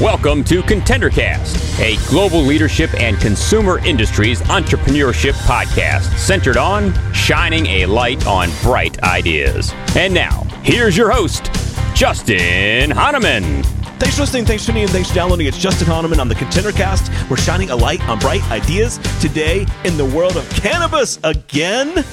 Welcome to ContenderCast, a global leadership and consumer industries entrepreneurship podcast centered on shining a light on bright ideas. And now, here's your host, Justin Hahnemann. Thanks for listening, thanks for tuning in, thanks for downloading. It's Justin Hahnemann on the ContenderCast. We're shining a light on bright ideas today in the world of cannabis again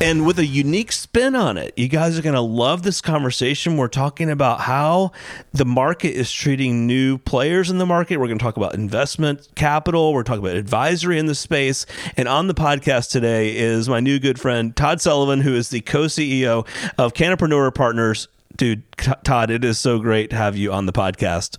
and with a unique spin on it. You guys are going to love this conversation. We're talking about how the market is treating new players in the market. We're going to talk about investment capital. We're talking about advisory in the space. And on the podcast today is my new good friend, Todd Sullivan, who is the co CEO of Cannapreneur Partners. Dude, Todd, it is so great to have you on the podcast.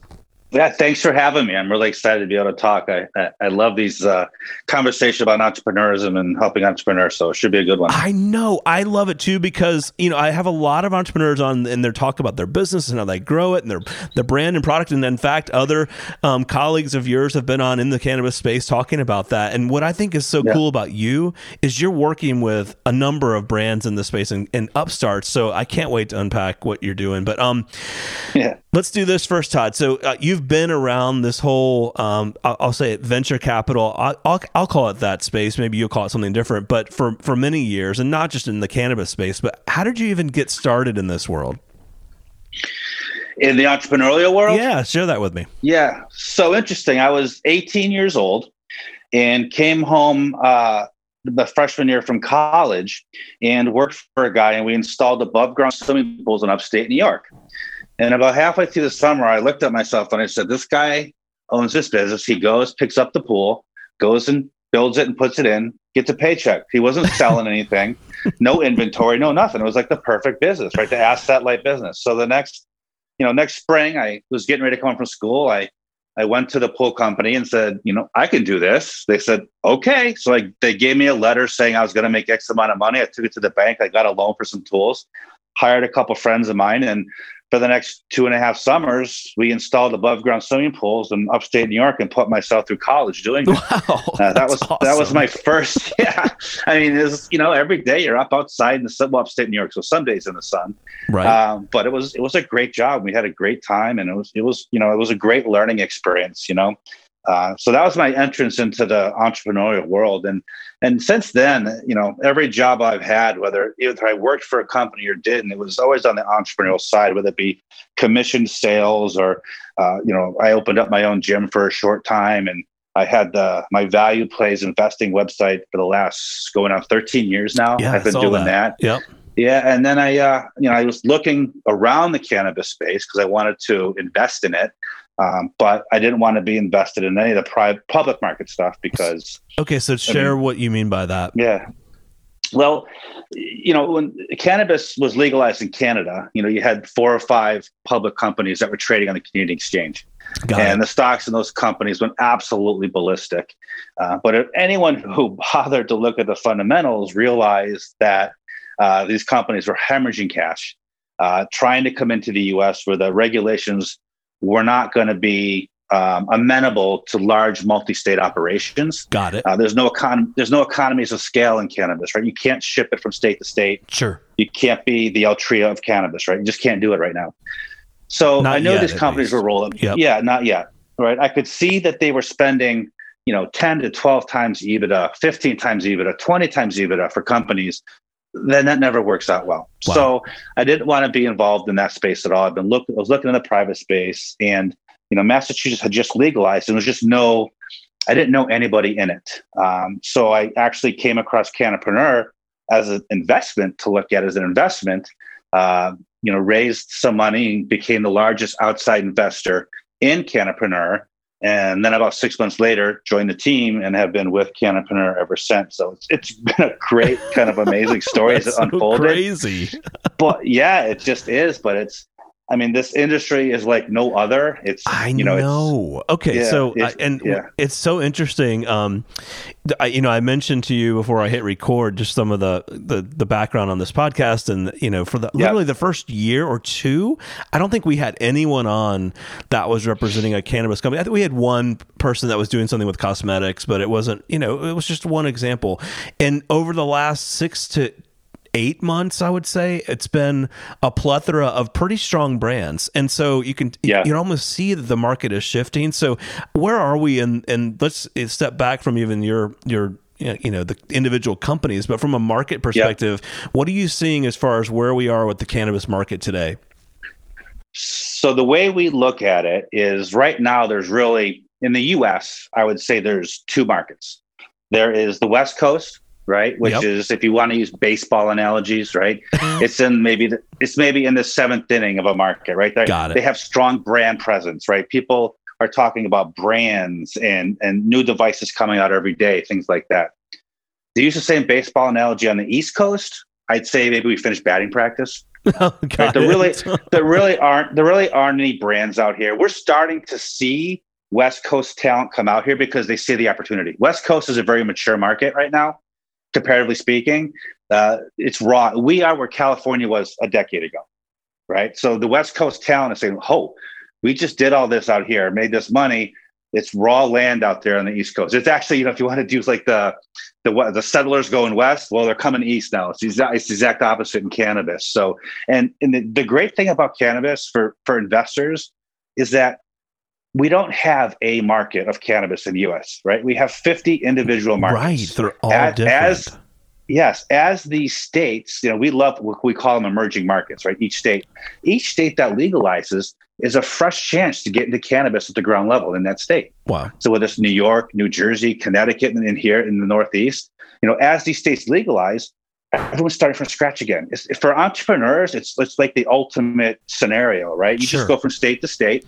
Yeah, thanks for having me. I'm really excited to be able to talk. I I, I love these uh, conversations about entrepreneurism and helping entrepreneurs, so it should be a good one. I know. I love it too because you know I have a lot of entrepreneurs on, and they're talking about their business and how they grow it and their their brand and product. And in fact, other um, colleagues of yours have been on in the cannabis space talking about that. And what I think is so yeah. cool about you is you're working with a number of brands in the space and, and upstarts. So I can't wait to unpack what you're doing. But um, yeah, let's do this first, Todd. So uh, you've been around this whole, um, I'll, I'll, say it, venture capital. I'll, I'll, I'll call it that space. Maybe you'll call it something different. But for for many years, and not just in the cannabis space, but how did you even get started in this world? In the entrepreneurial world? Yeah, share that with me. Yeah, so interesting. I was 18 years old and came home uh, the freshman year from college and worked for a guy, and we installed above ground swimming pools in upstate New York. And about halfway through the summer, I looked at myself and I said, This guy owns this business. He goes, picks up the pool, goes and builds it and puts it in, gets a paycheck. He wasn't selling anything, no inventory, no nothing. It was like the perfect business, right? The asset light business. So the next, you know, next spring, I was getting ready to come home from school. I I went to the pool company and said, you know, I can do this. They said, okay. So I, they gave me a letter saying I was going to make X amount of money. I took it to the bank. I got a loan for some tools, hired a couple friends of mine, and for the next two and a half summers, we installed above ground swimming pools in upstate New York and put myself through college doing it. Wow, uh, that was awesome. that was my first. Yeah, I mean, is you know every day you're up outside in the sun, well, upstate New York, so some days in the sun. Right. Um, but it was it was a great job. We had a great time, and it was it was you know it was a great learning experience. You know, uh, so that was my entrance into the entrepreneurial world, and and since then, you know, every job I've had, whether either I worked for a company or didn't, it was always on the entrepreneurial side, whether it be commission sales or, uh, you know, I opened up my own gym for a short time, and I had the my value plays investing website for the last going on 13 years now. Yeah, I've been doing that. that. Yep. Yeah, and then I, uh, you know, I was looking around the cannabis space because I wanted to invest in it, um, but I didn't want to be invested in any of the private public market stuff because. Okay, so share I mean, what you mean by that. Yeah. Well, you know, when cannabis was legalized in Canada, you know, you had four or five public companies that were trading on the Canadian exchange. Got and it. the stocks in those companies went absolutely ballistic. Uh, but if anyone who bothered to look at the fundamentals realized that uh, these companies were hemorrhaging cash, uh, trying to come into the US where the regulations we're not going to be um, amenable to large multi-state operations. Got it. Uh, there's no econ- There's no economies of scale in cannabis, right? You can't ship it from state to state. Sure. You can't be the Altria of cannabis, right? You just can't do it right now. So not I know yet, these companies were rolling. Yep. Yeah, not yet. Right. I could see that they were spending, you know, 10 to 12 times EBITDA, 15 times EBITDA, 20 times EBITDA for companies then that never works out well. Wow. So I didn't want to be involved in that space at all. I've been looking, I was looking in the private space and, you know, Massachusetts had just legalized and there was just no, I didn't know anybody in it. Um, so I actually came across Cannapreneur as an investment to look at as an investment, uh, you know, raised some money, and became the largest outside investor in Cannapreneur and then about six months later joined the team and have been with Cannapreneur ever since. So it's, it's been a great kind of amazing story as it so unfolded. Crazy, but yeah, it just is. But it's I mean, this industry is like no other. It's I you know. know. Okay, yeah, so I, and yeah. it's so interesting. Um, I, you know, I mentioned to you before I hit record just some of the the, the background on this podcast, and you know, for the literally the first year or two, I don't think we had anyone on that was representing a cannabis company. I think we had one person that was doing something with cosmetics, but it wasn't. You know, it was just one example. And over the last six to eight months, I would say, it's been a plethora of pretty strong brands. And so you can yeah. you can almost see that the market is shifting. So where are we in and let's step back from even your your you know the individual companies, but from a market perspective, yeah. what are you seeing as far as where we are with the cannabis market today? So the way we look at it is right now there's really in the US, I would say there's two markets. There is the West Coast, right? Which yep. is if you want to use baseball analogies, right? Mm-hmm. it's in maybe the, it's maybe in the seventh inning of a market, right? They, Got it. They have strong brand presence, right? People are talking about brands and and new devices coming out every day, things like that. To use the same baseball analogy on the East Coast, I'd say maybe we finished batting practice. Oh, right? There really there really aren't there really aren't any brands out here. We're starting to see West Coast talent come out here because they see the opportunity. West Coast is a very mature market right now, comparatively speaking. Uh, it's raw. We are where California was a decade ago, right? So the West Coast talent is saying, "Oh, we just did all this out here, made this money. It's raw land out there on the East Coast. It's actually, you know, if you want to do like the the the settlers going west, well, they're coming east now. It's exact, it's the exact opposite in cannabis. So, and and the, the great thing about cannabis for for investors is that we don't have a market of cannabis in the U.S. Right? We have 50 individual markets. Right, they're all as, different. As, yes, as these states, you know, we love what we call them emerging markets. Right? Each state, each state that legalizes is a fresh chance to get into cannabis at the ground level in that state. Wow. So whether it's New York, New Jersey, Connecticut, and in here in the Northeast, you know, as these states legalize, everyone's starting from scratch again. It's, for entrepreneurs, it's it's like the ultimate scenario, right? You sure. just go from state to state.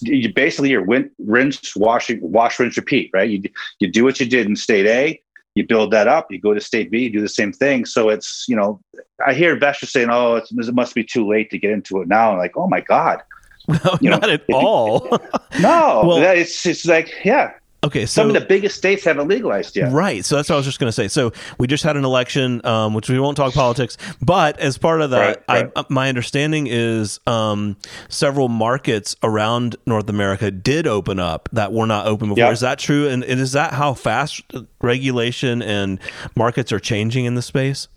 You basically you're win, rinse, washing, wash, rinse, repeat, right? You you do what you did in state A, you build that up. You go to state B, you do the same thing. So it's you know, I hear investors saying, "Oh, it must be too late to get into it now." I'm like, "Oh my god." No, you not know, at all. no, well, it's it's like yeah, Okay, so some of the biggest states haven't legalized yet. Right. So that's what I was just going to say. So we just had an election, um, which we won't talk politics, but as part of that, right, right. I, my understanding is um, several markets around North America did open up that were not open before. Yep. Is that true? And, and is that how fast regulation and markets are changing in the space?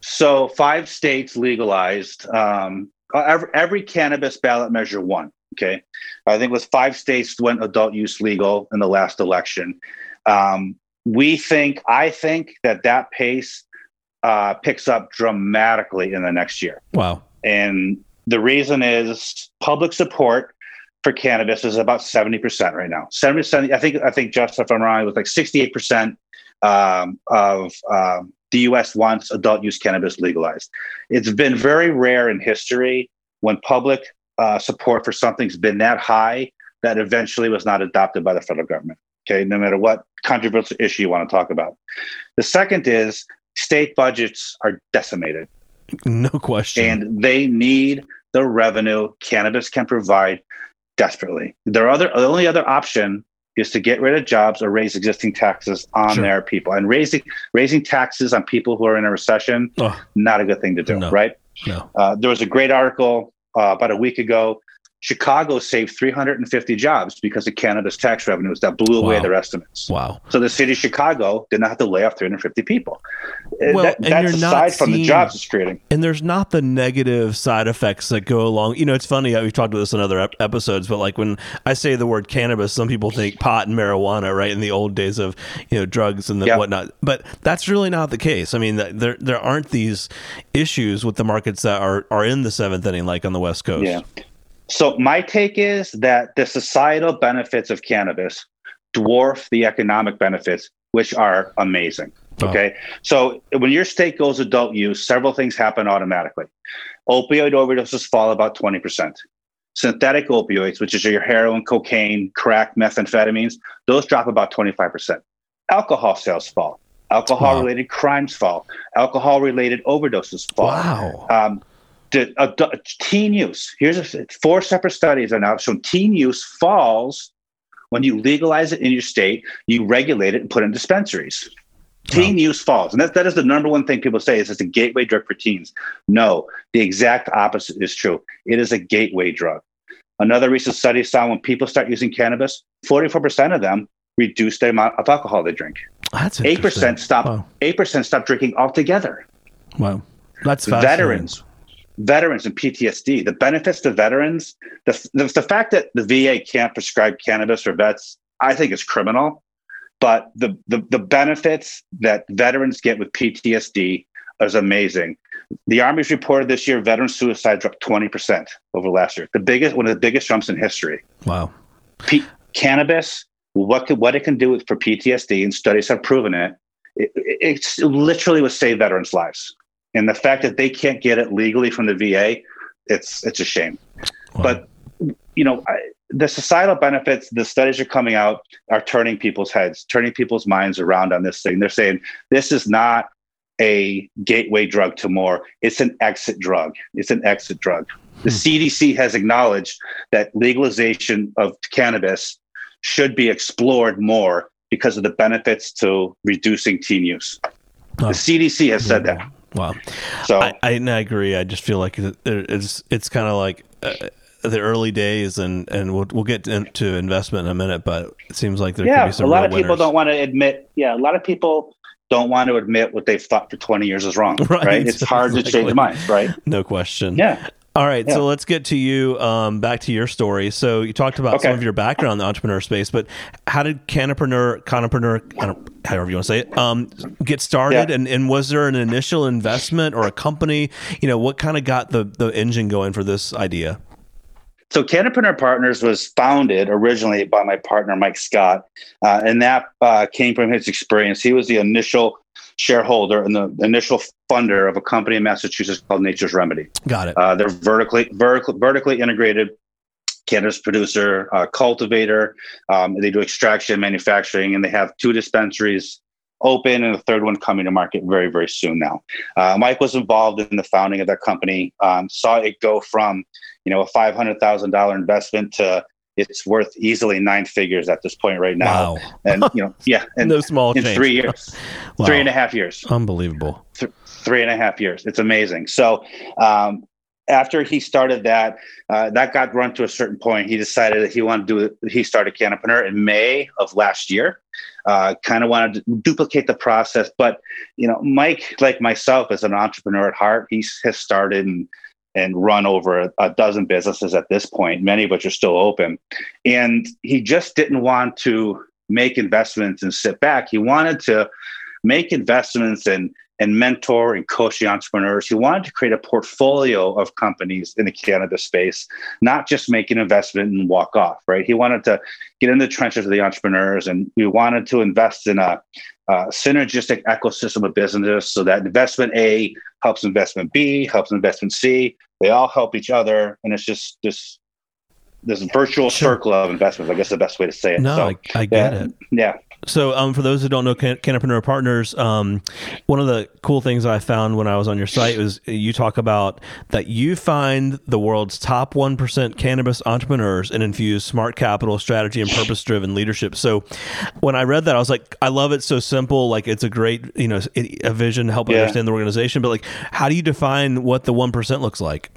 So five states legalized. Um, every, every cannabis ballot measure won. Okay. I think it was five states went adult use legal in the last election. Um, we think, I think that that pace uh, picks up dramatically in the next year. Wow. And the reason is public support for cannabis is about 70% right now. 70%, I think, I think just if I'm wrong, it was like 68% um, of um, the US wants adult use cannabis legalized. It's been very rare in history when public uh, support for something's been that high that eventually was not adopted by the federal government. Okay, no matter what controversial issue you want to talk about. The second is state budgets are decimated. No question. And they need the revenue cannabis can provide desperately. Their other the only other option is to get rid of jobs or raise existing taxes on sure. their people. And raising raising taxes on people who are in a recession, oh, not a good thing to do, no, right? No. Uh, there was a great article uh, about a week ago. Chicago saved 350 jobs because of cannabis tax revenues that blew away wow. their estimates. Wow. So the city of Chicago did not have to lay off 350 people. Uh, well, that, that's aside from the jobs it's creating. And there's not the negative side effects that go along. You know, it's funny, we've talked about this in other ep- episodes, but like when I say the word cannabis, some people think pot and marijuana, right? In the old days of, you know, drugs and the whatnot. But that's really not the case. I mean, there, there aren't these issues with the markets that are, are in the seventh inning, like on the West Coast. Yeah. So my take is that the societal benefits of cannabis dwarf the economic benefits, which are amazing. Oh. Okay. So when your state goes adult use, several things happen automatically. Opioid overdoses fall about 20%. Synthetic opioids, which is your heroin, cocaine, crack, methamphetamines, those drop about 25%. Alcohol sales fall. Alcohol related wow. crimes fall. Alcohol related overdoses fall. Wow. Um, the, uh, teen use. Here's a, four separate studies are now shown teen use falls when you legalize it in your state, you regulate it and put in dispensaries. Teen wow. use falls. And that, that is the number one thing people say is it's a gateway drug for teens. No, the exact opposite is true. It is a gateway drug. Another recent study found when people start using cannabis, 44% of them reduce the amount of alcohol they drink. That's eight percent stop. Eight percent stop drinking altogether. Wow, that's veterans, veterans and PTSD. The benefits to veterans, the, the the fact that the VA can't prescribe cannabis for vets, I think is criminal. But the the, the benefits that veterans get with PTSD is amazing. The Army's reported this year veteran suicide dropped 20% over last year. The biggest, one of the biggest jumps in history. Wow. P- cannabis, what, could, what it can do for PTSD, and studies have proven it, it, it's literally would save veterans' lives. And the fact that they can't get it legally from the VA, it's it's a shame. Wow. But you know, I, the societal benefits, the studies are coming out, are turning people's heads, turning people's minds around on this thing. They're saying this is not a gateway drug to more. It's an exit drug. It's an exit drug. The hmm. CDC has acknowledged that legalization of cannabis should be explored more because of the benefits to reducing teen use. Oh. The CDC has said that. Wow. So I, I, I agree. I just feel like it's it's kind of like uh, the early days, and and we'll we'll get into investment in a minute, but it seems like there yeah, could be some. a lot of winners. people don't want to admit. Yeah, a lot of people don't want to admit what they've thought for 20 years is wrong. Right. right? It's hard exactly. to change minds, right? No question. Yeah. All right, yeah. so let's get to you. Um, back to your story. So you talked about okay. some of your background in the entrepreneur space, but how did Cannapreneur, Cannapreneur, however you want to say it, um, get started? Yeah. And, and was there an initial investment or a company? You know, what kind of got the the engine going for this idea? So Cannapreneur Partners was founded originally by my partner Mike Scott, uh, and that uh, came from his experience. He was the initial shareholder and the initial funder of a company in Massachusetts called Nature's Remedy. Got it. Uh, they're vertically vertically vertically integrated cannabis producer, uh, cultivator. Um, they do extraction, manufacturing, and they have two dispensaries open and the third one coming to market very, very soon now. Uh, Mike was involved in the founding of that company, um, saw it go from, you know, a $500,000 investment to it's worth easily nine figures at this point right now. Wow. And, you know, yeah. And no small in change. three years, wow. three and a half years. Unbelievable. Th- three and a half years. It's amazing. So, um, after he started that, uh, that got run to a certain point. He decided that he wanted to do. He started Cannapreneur in May of last year. Uh, kind of wanted to duplicate the process, but you know, Mike, like myself, is an entrepreneur at heart. He has started and and run over a dozen businesses at this point, many of which are still open. And he just didn't want to make investments and sit back. He wanted to make investments and and mentor and coach the entrepreneurs. He wanted to create a portfolio of companies in the cannabis space, not just make an investment and walk off, right? He wanted to get in the trenches of the entrepreneurs and we wanted to invest in a, a synergistic ecosystem of businesses so that investment A helps investment B, helps investment C. They all help each other. And it's just this this virtual sure. circle of investments. I guess the best way to say it. No, so, I, I, get yeah, it. Yeah. So, um, for those who don't know Can- Cannapreneur Partners, um, one of the cool things I found when I was on your site was you talk about that you find the world's top 1% cannabis entrepreneurs and infuse smart capital, strategy, and purpose driven leadership. So, when I read that, I was like, I love it so simple. Like, it's a great, you know, a vision to help yeah. understand the organization. But, like, how do you define what the 1% looks like?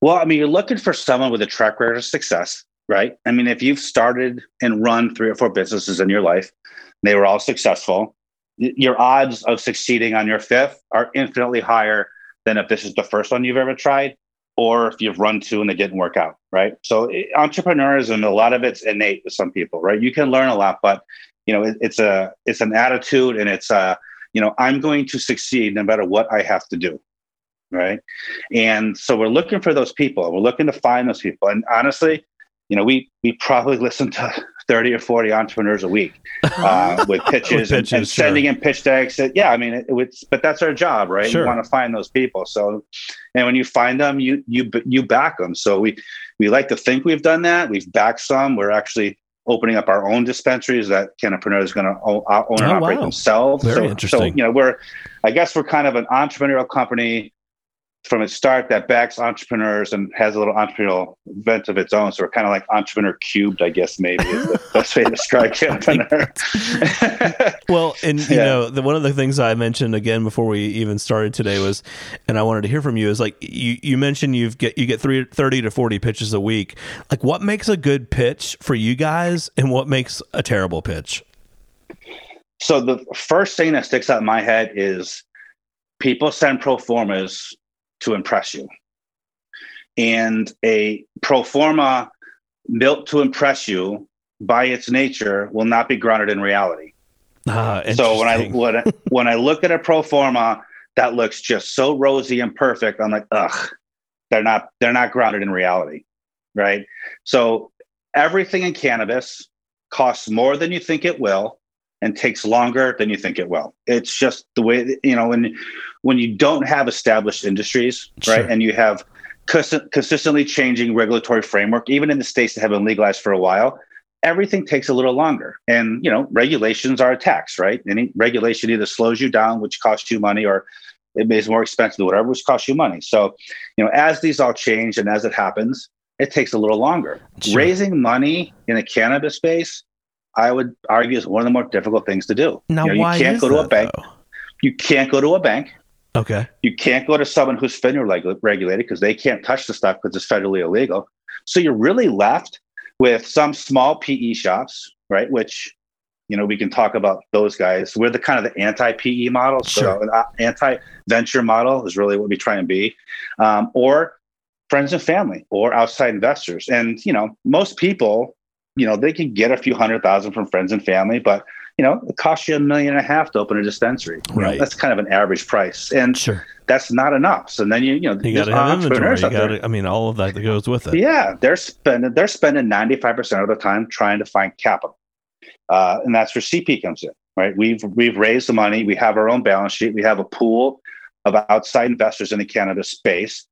Well, I mean, you're looking for someone with a track record of success right? I mean, if you've started and run three or four businesses in your life, they were all successful, your odds of succeeding on your fifth are infinitely higher than if this is the first one you've ever tried or if you've run two and they didn't work out, right? So eh, entrepreneurism, a lot of it's innate with some people, right? You can learn a lot, but you know, it, it's a it's an attitude and it's a you know, I'm going to succeed no matter what I have to do, right? And so we're looking for those people. We're looking to find those people. And honestly, you know, we we probably listen to 30 or 40 entrepreneurs a week uh, with pitches, with pitches and, and sure. sending in pitch decks. Yeah, I mean, it, it's but that's our job, right? Sure. You want to find those people. So, and when you find them, you you you back them. So we we like to think we've done that. We've backed some. We're actually opening up our own dispensaries that Cannapreneur is going to own, own and oh, operate wow. themselves. Very so, interesting. So, you know, we're, I guess we're kind of an entrepreneurial company from its start that backs entrepreneurs and has a little entrepreneurial bent of its own. So we're kind of like entrepreneur cubed, I guess maybe is the best way to describe entrepreneur. well, and you yeah. know, the, one of the things I mentioned again before we even started today was, and I wanted to hear from you is like you you mentioned you've get you get three, 30 to forty pitches a week. Like, what makes a good pitch for you guys, and what makes a terrible pitch? So the first thing that sticks out in my head is people send pro formas to impress you. And a pro forma built to impress you by its nature will not be grounded in reality. Ah, so when I when I, when I look at a pro forma that looks just so rosy and perfect, I'm like, ugh, they're not they're not grounded in reality, right? So everything in cannabis costs more than you think it will and takes longer than you think it will. It's just the way you know when when you don't have established industries, sure. right, and you have cons- consistently changing regulatory framework, even in the states that have been legalized for a while, everything takes a little longer. And you know, regulations are a tax, right? Any regulation either slows you down, which costs you money, or it makes more expensive, whatever, which costs you money. So, you know, as these all change and as it happens, it takes a little longer. Sure. Raising money in the cannabis space, I would argue, is one of the more difficult things to do. Now, you, know, why you can't is go to that, a bank. Though? You can't go to a bank. Okay. You can't go to someone who's federally regulated because they can't touch the stuff because it's federally illegal. So you're really left with some small PE shops, right? Which, you know, we can talk about those guys. We're the kind of the anti PE model. Sure. So uh, anti venture model is really what we try and be. Um, or friends and family or outside investors. And, you know, most people, you know, they can get a few hundred thousand from friends and family, but you know, it costs you a million and a half to open a dispensary. Right. That's kind of an average price. And sure. that's not enough. So then you, you know, you got to have inventory. You got to, I mean, all of that that goes with it. Yeah. They're spending, they're spending 95% of the time trying to find capital. Uh, and that's where CP comes in, right? We've, we've raised the money. We have our own balance sheet. We have a pool of outside investors in the cannabis space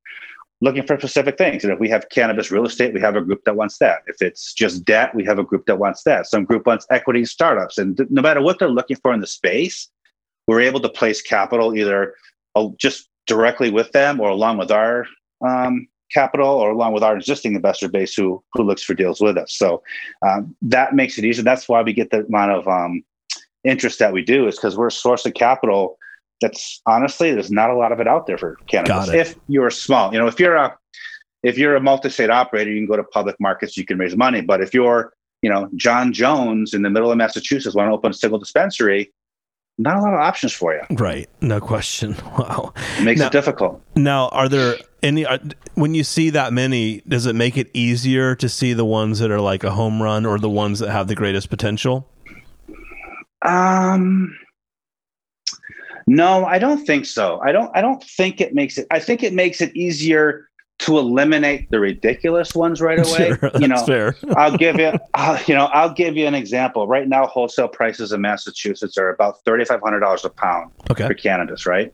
looking for specific things. And if we have cannabis real estate, we have a group that wants that. If it's just debt, we have a group that wants that. Some group wants equity startups. And th- no matter what they're looking for in the space, we're able to place capital either uh, just directly with them or along with our um, capital or along with our existing investor base who who looks for deals with us. So um, that makes it easier. That's why we get the amount of um, interest that we do is because we're a source of capital that's honestly there's not a lot of it out there for cannabis. If you're small, you know, if you're a if you're a multi-state operator, you can go to public markets, you can raise money. But if you're, you know, John Jones in the middle of Massachusetts want to open a single dispensary, not a lot of options for you. Right. No question. Wow. It makes now, it difficult. Now, are there any, are, when you see that many, does it make it easier to see the ones that are like a home run or the ones that have the greatest potential? Um, no, I don't think so. I don't. I don't think it makes it. I think it makes it easier to eliminate the ridiculous ones right away. Sure, you know, fair. I'll give you. I'll, you know, I'll give you an example. Right now, wholesale prices in Massachusetts are about thirty five hundred dollars a pound okay. for cannabis. Right.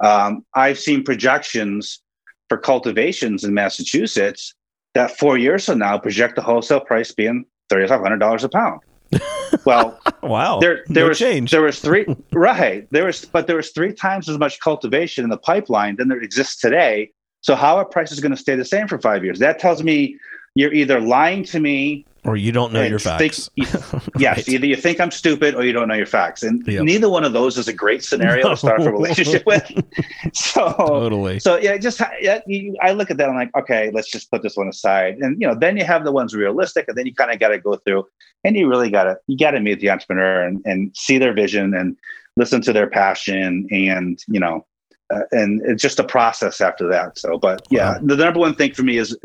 Um, I've seen projections for cultivations in Massachusetts that four years from now project the wholesale price being thirty five hundred dollars a pound. Well, wow. There, there no was change. there was three right. There was, but there was three times as much cultivation in the pipeline than there exists today. So how are prices going to stay the same for five years? That tells me you're either lying to me or you don't know your facts. Think, yes, right. either you think I'm stupid or you don't know your facts, and Yep. neither one of those is a great scenario to start a relationship with. So Totally. so yeah, just yeah, you, I look at that. I'm like, okay, let's just put this one aside, and you know, then you have the ones realistic, and then you kind of got to go through, and you really got to you got to meet the entrepreneur and and see their vision and listen to their passion, and you know, uh, and it's just a process after that. So, but yeah, Wow. the number one thing for me is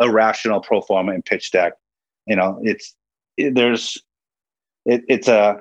a irrational pro forma and pitch deck. You know, it's it, there's it, it's a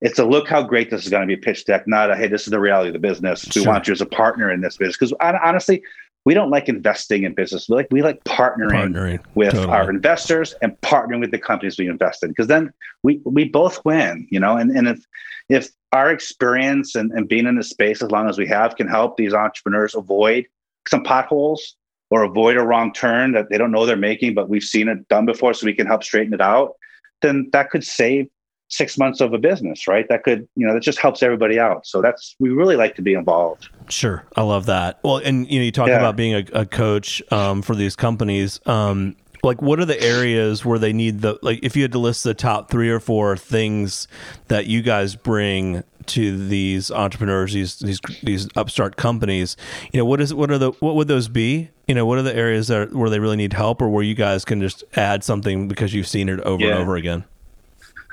it's a look how great this is going to be pitch deck, not a hey, this is the reality of the business. We Sure. want you as a partner in this business because honestly, we don't like investing in business. We like we like partnering, Partnering with totally. our investors and partnering with the companies we invest in because then we we both win. You know, and and if if our experience and, and being in the space as long as we have can help these entrepreneurs avoid some potholes or avoid a wrong turn that they don't know they're making, but we've seen it done before, so we can help straighten it out, then that could save six months of a business, right? That could, you know, that just helps everybody out. So that's we really like to be involved. Sure, I love that. Well, and you know, you talk Yeah. about being a, a coach um, for these companies. Um, like, what are the areas where they need the like? If you had to list the top three or four things that you guys bring to these entrepreneurs, these these these upstart companies, you know, what is what are the what would those be? You know, what are the areas that where they really need help, or where you guys can just add something because you've seen it over Yeah. and over again?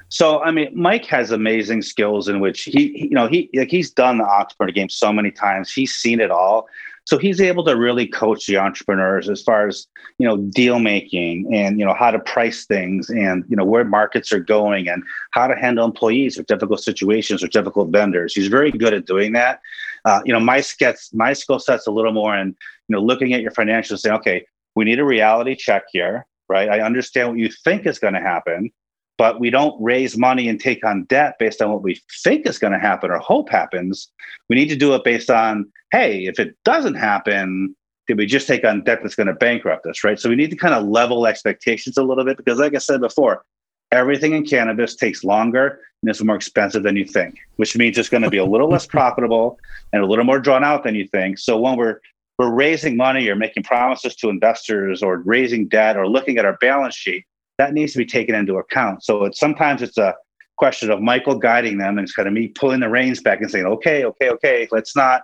So I mean, Mike has amazing skills in which he, he you know, he like he's done the entrepreneur game so many times. He's seen it all. So he's able to really coach the entrepreneurs as far as you know deal making and you know how to price things and you know where markets are going and how to handle employees or difficult situations or difficult vendors. He's very good at doing that. Uh, you know, my skets my skill set's a little more in you know looking at your financials, saying, okay, we need a reality check here, right? I understand what you think is going to happen but we don't raise money and take on debt based on what we think is going to happen or hope happens. We need to do it based on, hey, if it doesn't happen, did we just take on debt that's going to bankrupt us, right? So we need to kind of level expectations a little bit because, like I said before, everything in cannabis takes longer and is more expensive than you think, which means it's going to be a little less profitable and a little more drawn out than you think. So when we're we're raising money or making promises to investors or raising debt or looking at our balance sheet, that needs to be taken into account. So it's sometimes it's a question of Michael guiding them and it's kind of me pulling the reins back and saying, okay, okay, okay, let's not,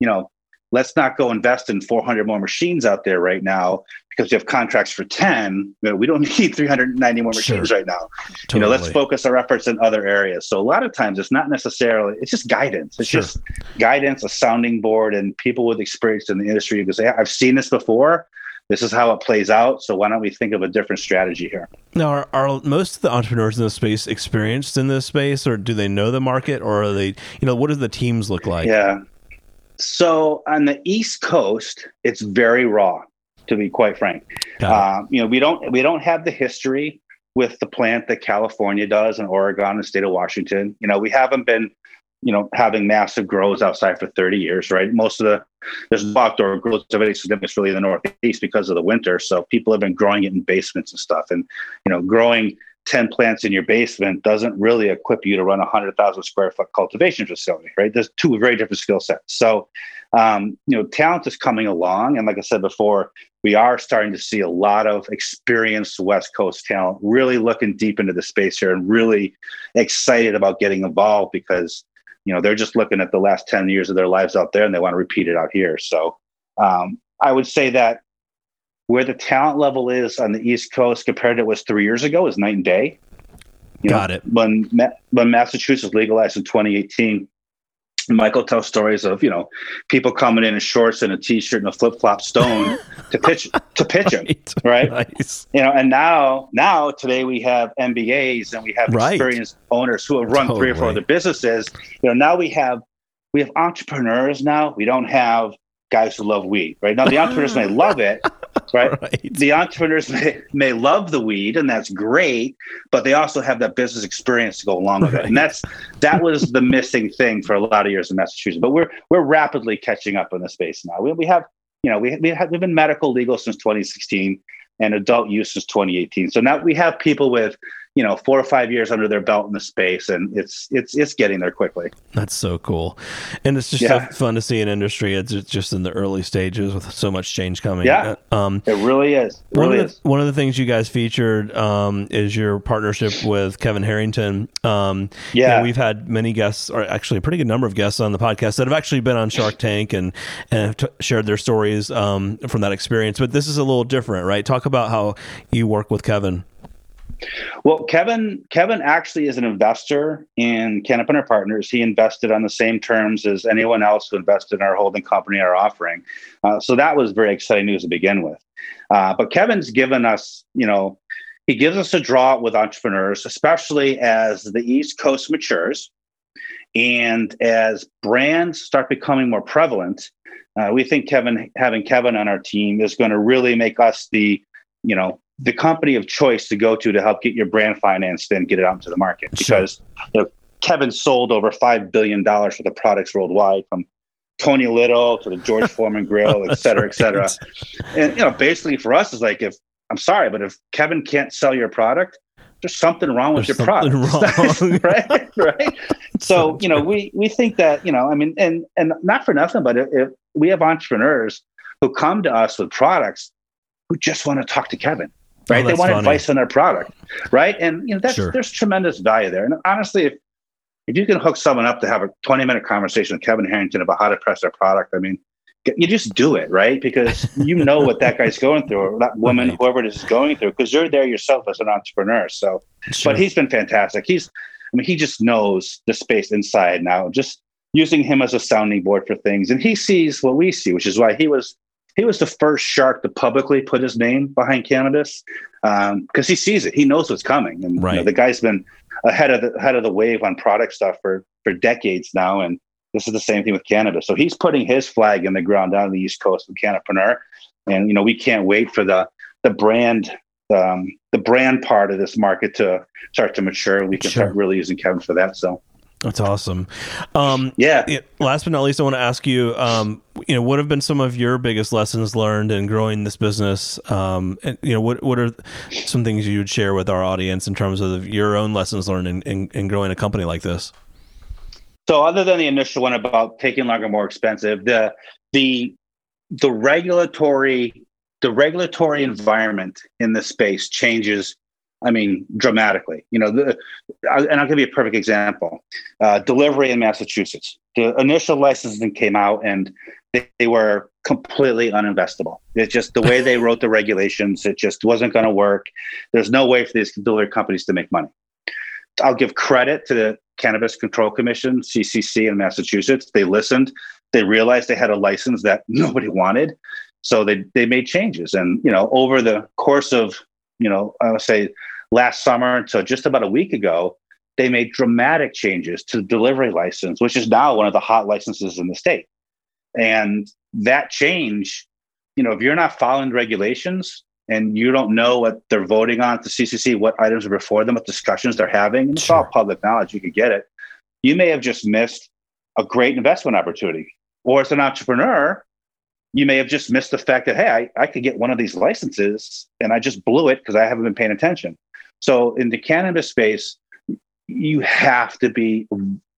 you know, let's not go invest in 400 more machines out there right now because we have contracts for 10. You know, we don't need 390 more machines sure. right now. Totally. You know, let's focus our efforts in other areas. So a lot of times it's not necessarily, it's just guidance. It's sure. just guidance, a sounding board, and people with experience in the industry who say, I've seen this before this is how it plays out. So why don't we think of a different strategy here? Now, are, are most of the entrepreneurs in this space experienced in this space, or do they know the market, or are they, you know, what do the teams look like? Yeah. So on the East Coast, it's very raw, to be quite frank. Um, you know, we don't we don't have the history with the plant that California does and Oregon and the state of Washington. You know, we haven't been you know, having massive grows outside for 30 years, right? Most of the there's no outdoor growth of any significance really in the Northeast because of the winter. So people have been growing it in basements and stuff. And you know, growing 10 plants in your basement doesn't really equip you to run a 100,000 square foot cultivation facility, right? There's two very different skill sets. So, um, you know, talent is coming along. And like I said before, we are starting to see a lot of experienced West Coast talent really looking deep into the space here and really excited about getting involved because you know they're just looking at the last 10 years of their lives out there and they want to repeat it out here. So um, i would say that where the talent level is on the east coast compared to what was three years ago is night and day. You got know, it. when when massachusetts legalized in 2018 Michael tells stories of you know people coming in in shorts and a t-shirt and a flip-flop stone to pitch to pitch right. him, right? Nice. You know, and now now today we have MBAs and we have right. experienced owners who have run totally. three or four other businesses. You know, now we have we have entrepreneurs. Now we don't have guys who love weed, right? Now the entrepreneurs may love it, right? right? The entrepreneurs may, may love the weed, and that's great, but they also have that business experience to go along with right. it, and that's that was the missing thing for a lot of years in Massachusetts. But we're we're rapidly catching up in the space now. We, we have you know we we have we've been medical legal since 2016 and adult use since 2018. So now we have people with you know four or five years under their belt in the space and it's it's it's getting there quickly. That's so cool. And it's just yeah. so fun to see an industry it's just in the early stages with so much change coming. Yeah. Uh, um, it really is. It one, really of the, is. one of the things you guys featured um, is your partnership with kevin harrington. Um, yeah. we've had many guests or actually a pretty good number of guests on the podcast that have actually been on shark tank and and have t- shared their stories um, from that experience. But this is a little different right? Talk about how you work with kevin well, Kevin, Kevin actually is an investor in Cannapreneur Partners. He invested on the same terms as anyone else who invested in our holding company, our offering. Uh, so that was very exciting news to begin with. Uh, but Kevin's given us, you know, he gives us a draw with entrepreneurs, especially as the East Coast matures and as brands start becoming more prevalent. Uh, we think Kevin having Kevin on our team is going to really make us the, you know, the company of choice to go to to help get your brand financed and get it out into the market because you know, Kevin sold over five billion dollars worth of products worldwide from Tony Little to the George Foreman grill, et cetera, et cetera. Right. And you know, basically for us is like if I'm sorry, but if Kevin can't sell your product, there's something wrong with there's your product. right. Right. So, you know, we we think that, you know, I mean, and and not for nothing, but if, if we have entrepreneurs who come to us with products who just want to talk to Kevin right? Oh, they want funny. advice on their product, right? And you know that's sure. there's tremendous value there. And honestly, if if you can hook someone up to have a 20 minute conversation with Kevin Harrington about how to press their product, I mean, you just do it, right? Because you know what that guy's going through, or that woman, right. whoever it is, going through, because you're there yourself as an entrepreneur. So, sure. but he's been fantastic. He's, I mean, he just knows the space inside now. Just using him as a sounding board for things, and he sees what we see, which is why he was he was the first shark to publicly put his name behind cannabis because um, he sees it. He knows what's coming, and right. you know, the guy's been ahead of the ahead of the wave on product stuff for for decades now, and this is the same thing with cannabis. So he's putting his flag in the ground down on the East Coast with Cannapreneur, and you know we can't wait for the the brand um, the brand part of this market to start to mature. We can sure. start really using Kevin for that. So that's awesome. Um, yeah. Last but not least, I want to ask you, um, you know, what have been some of your biggest lessons learned in growing this business? Um, and, you know, what what are some things you would share with our audience in terms of your own lessons learned in, in, in growing a company like this? So, other than the initial one about taking longer, more expensive, the the the regulatory the regulatory environment in this space changes I mean, dramatically. You know, the, and I'll give you a perfect example. Uh, delivery in Massachusetts. The initial licensing came out, and they, they were completely uninvestable. It's just the way they wrote the regulations. It just wasn't going to work. There's no way for these delivery companies to make money. I'll give credit to the Cannabis Control Commission, CCC, in Massachusetts. They listened. They realized they had a license that nobody wanted, so they they made changes. And you know, over the course of you know, I would say last summer until just about a week ago, they made dramatic changes to the delivery license, which is now one of the hot licenses in the state. And that change, you know, if you're not following regulations and you don't know what they're voting on at the CCC, what items are before them, what discussions they're having, and it's sure. all public knowledge. You could get it. You may have just missed a great investment opportunity. Or as an entrepreneur, you may have just missed the fact that, hey, I, I could get one of these licenses and I just blew it because I haven't been paying attention. So in the cannabis space, you have to be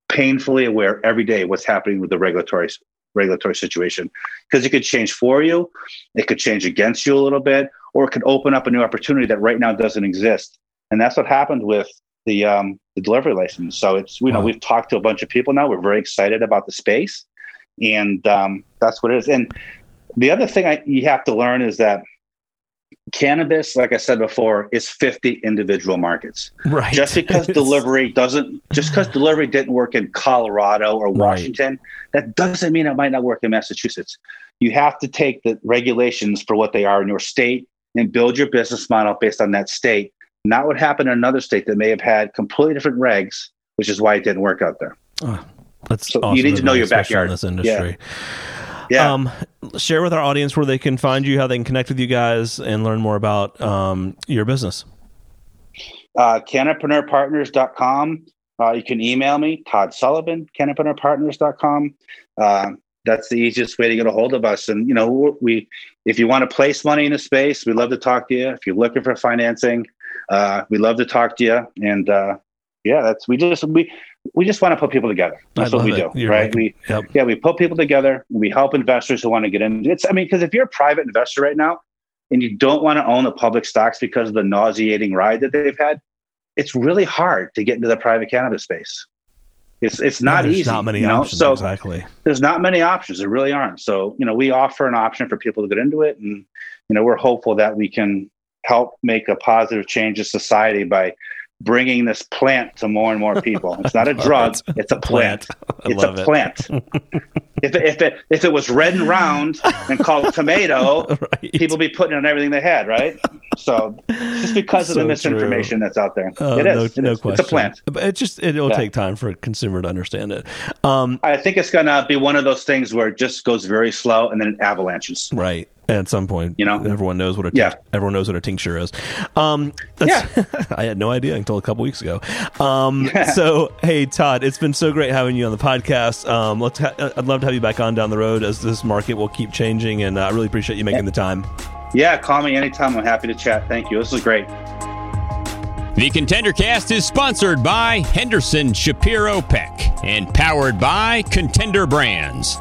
painfully aware every day what's happening with the regulatory regulatory situation because it could change for you, it could change against you a little bit, or it could open up a new opportunity that right now doesn't exist. And that's what happened with the um, the delivery license. So it's you know wow. we've talked to a bunch of people now. We're very excited about the space, and um, that's what it is. And the other thing I, you have to learn is that cannabis, like I said before, is 50 individual markets. Right. Just because delivery doesn't, just because delivery didn't work in Colorado or Washington, right. that doesn't mean it might not work in Massachusetts. You have to take the regulations for what they are in your state and build your business model based on that state, not what happened in another state that may have had completely different regs, which is why it didn't work out there. Oh, that's so awesome you need to know your backyard. In this industry. Yeah. Yeah. Um, share with our audience where they can find you, how they can connect with you guys, and learn more about um, your business. Uh, cannapreneurpartners.com. Uh, you can email me, Todd Sullivan, cannapreneurpartners.com. Uh, that's the easiest way to get a hold of us. And, you know, we, if you want to place money in a space, we love to talk to you. If you're looking for financing, uh, we love to talk to you. And, uh, yeah, that's, we just, we, we just want to put people together. That's what we do, You're right? we yep. yeah, we put people together. We help investors who want to get in. It's I mean, because if you're a private investor right now and you don't want to own the public stocks because of the nauseating ride that they've had, it's really hard to get into the private cannabis space. It's it's not there's easy. Not many you know? options. So exactly. There's not many options. There really aren't. So you know, we offer an option for people to get into it, and you know, we're hopeful that we can help make a positive change in society by bringing this plant to more and more people. It's not a drug; it's a plant. It's a plant. if it, if it if it was red and round and called tomato, right. people be putting it on everything they had, right? So just because so of the misinformation true. that's out there, uh, it is. No, it no is. Question. It's a plant. But it just it'll yeah. take time for a consumer to understand it. Um, I think it's gonna be one of those things where it just goes very slow and then it avalanches. Right at some point. You know, everyone knows what a yeah. everyone knows what a tincture is. Um, yeah, I had no idea until a couple weeks ago. Um, yeah. so hey, Todd, it's been so great having you on the podcast. Um, let's ha- I'd love to have you back on down the road as this market will keep changing, and uh, I really appreciate you making yeah. the time. Yeah, call me anytime. I'm happy to chat. Thank you. This was great. The Contender Cast is sponsored by Henderson Shapiro Peck and powered by Contender Brands.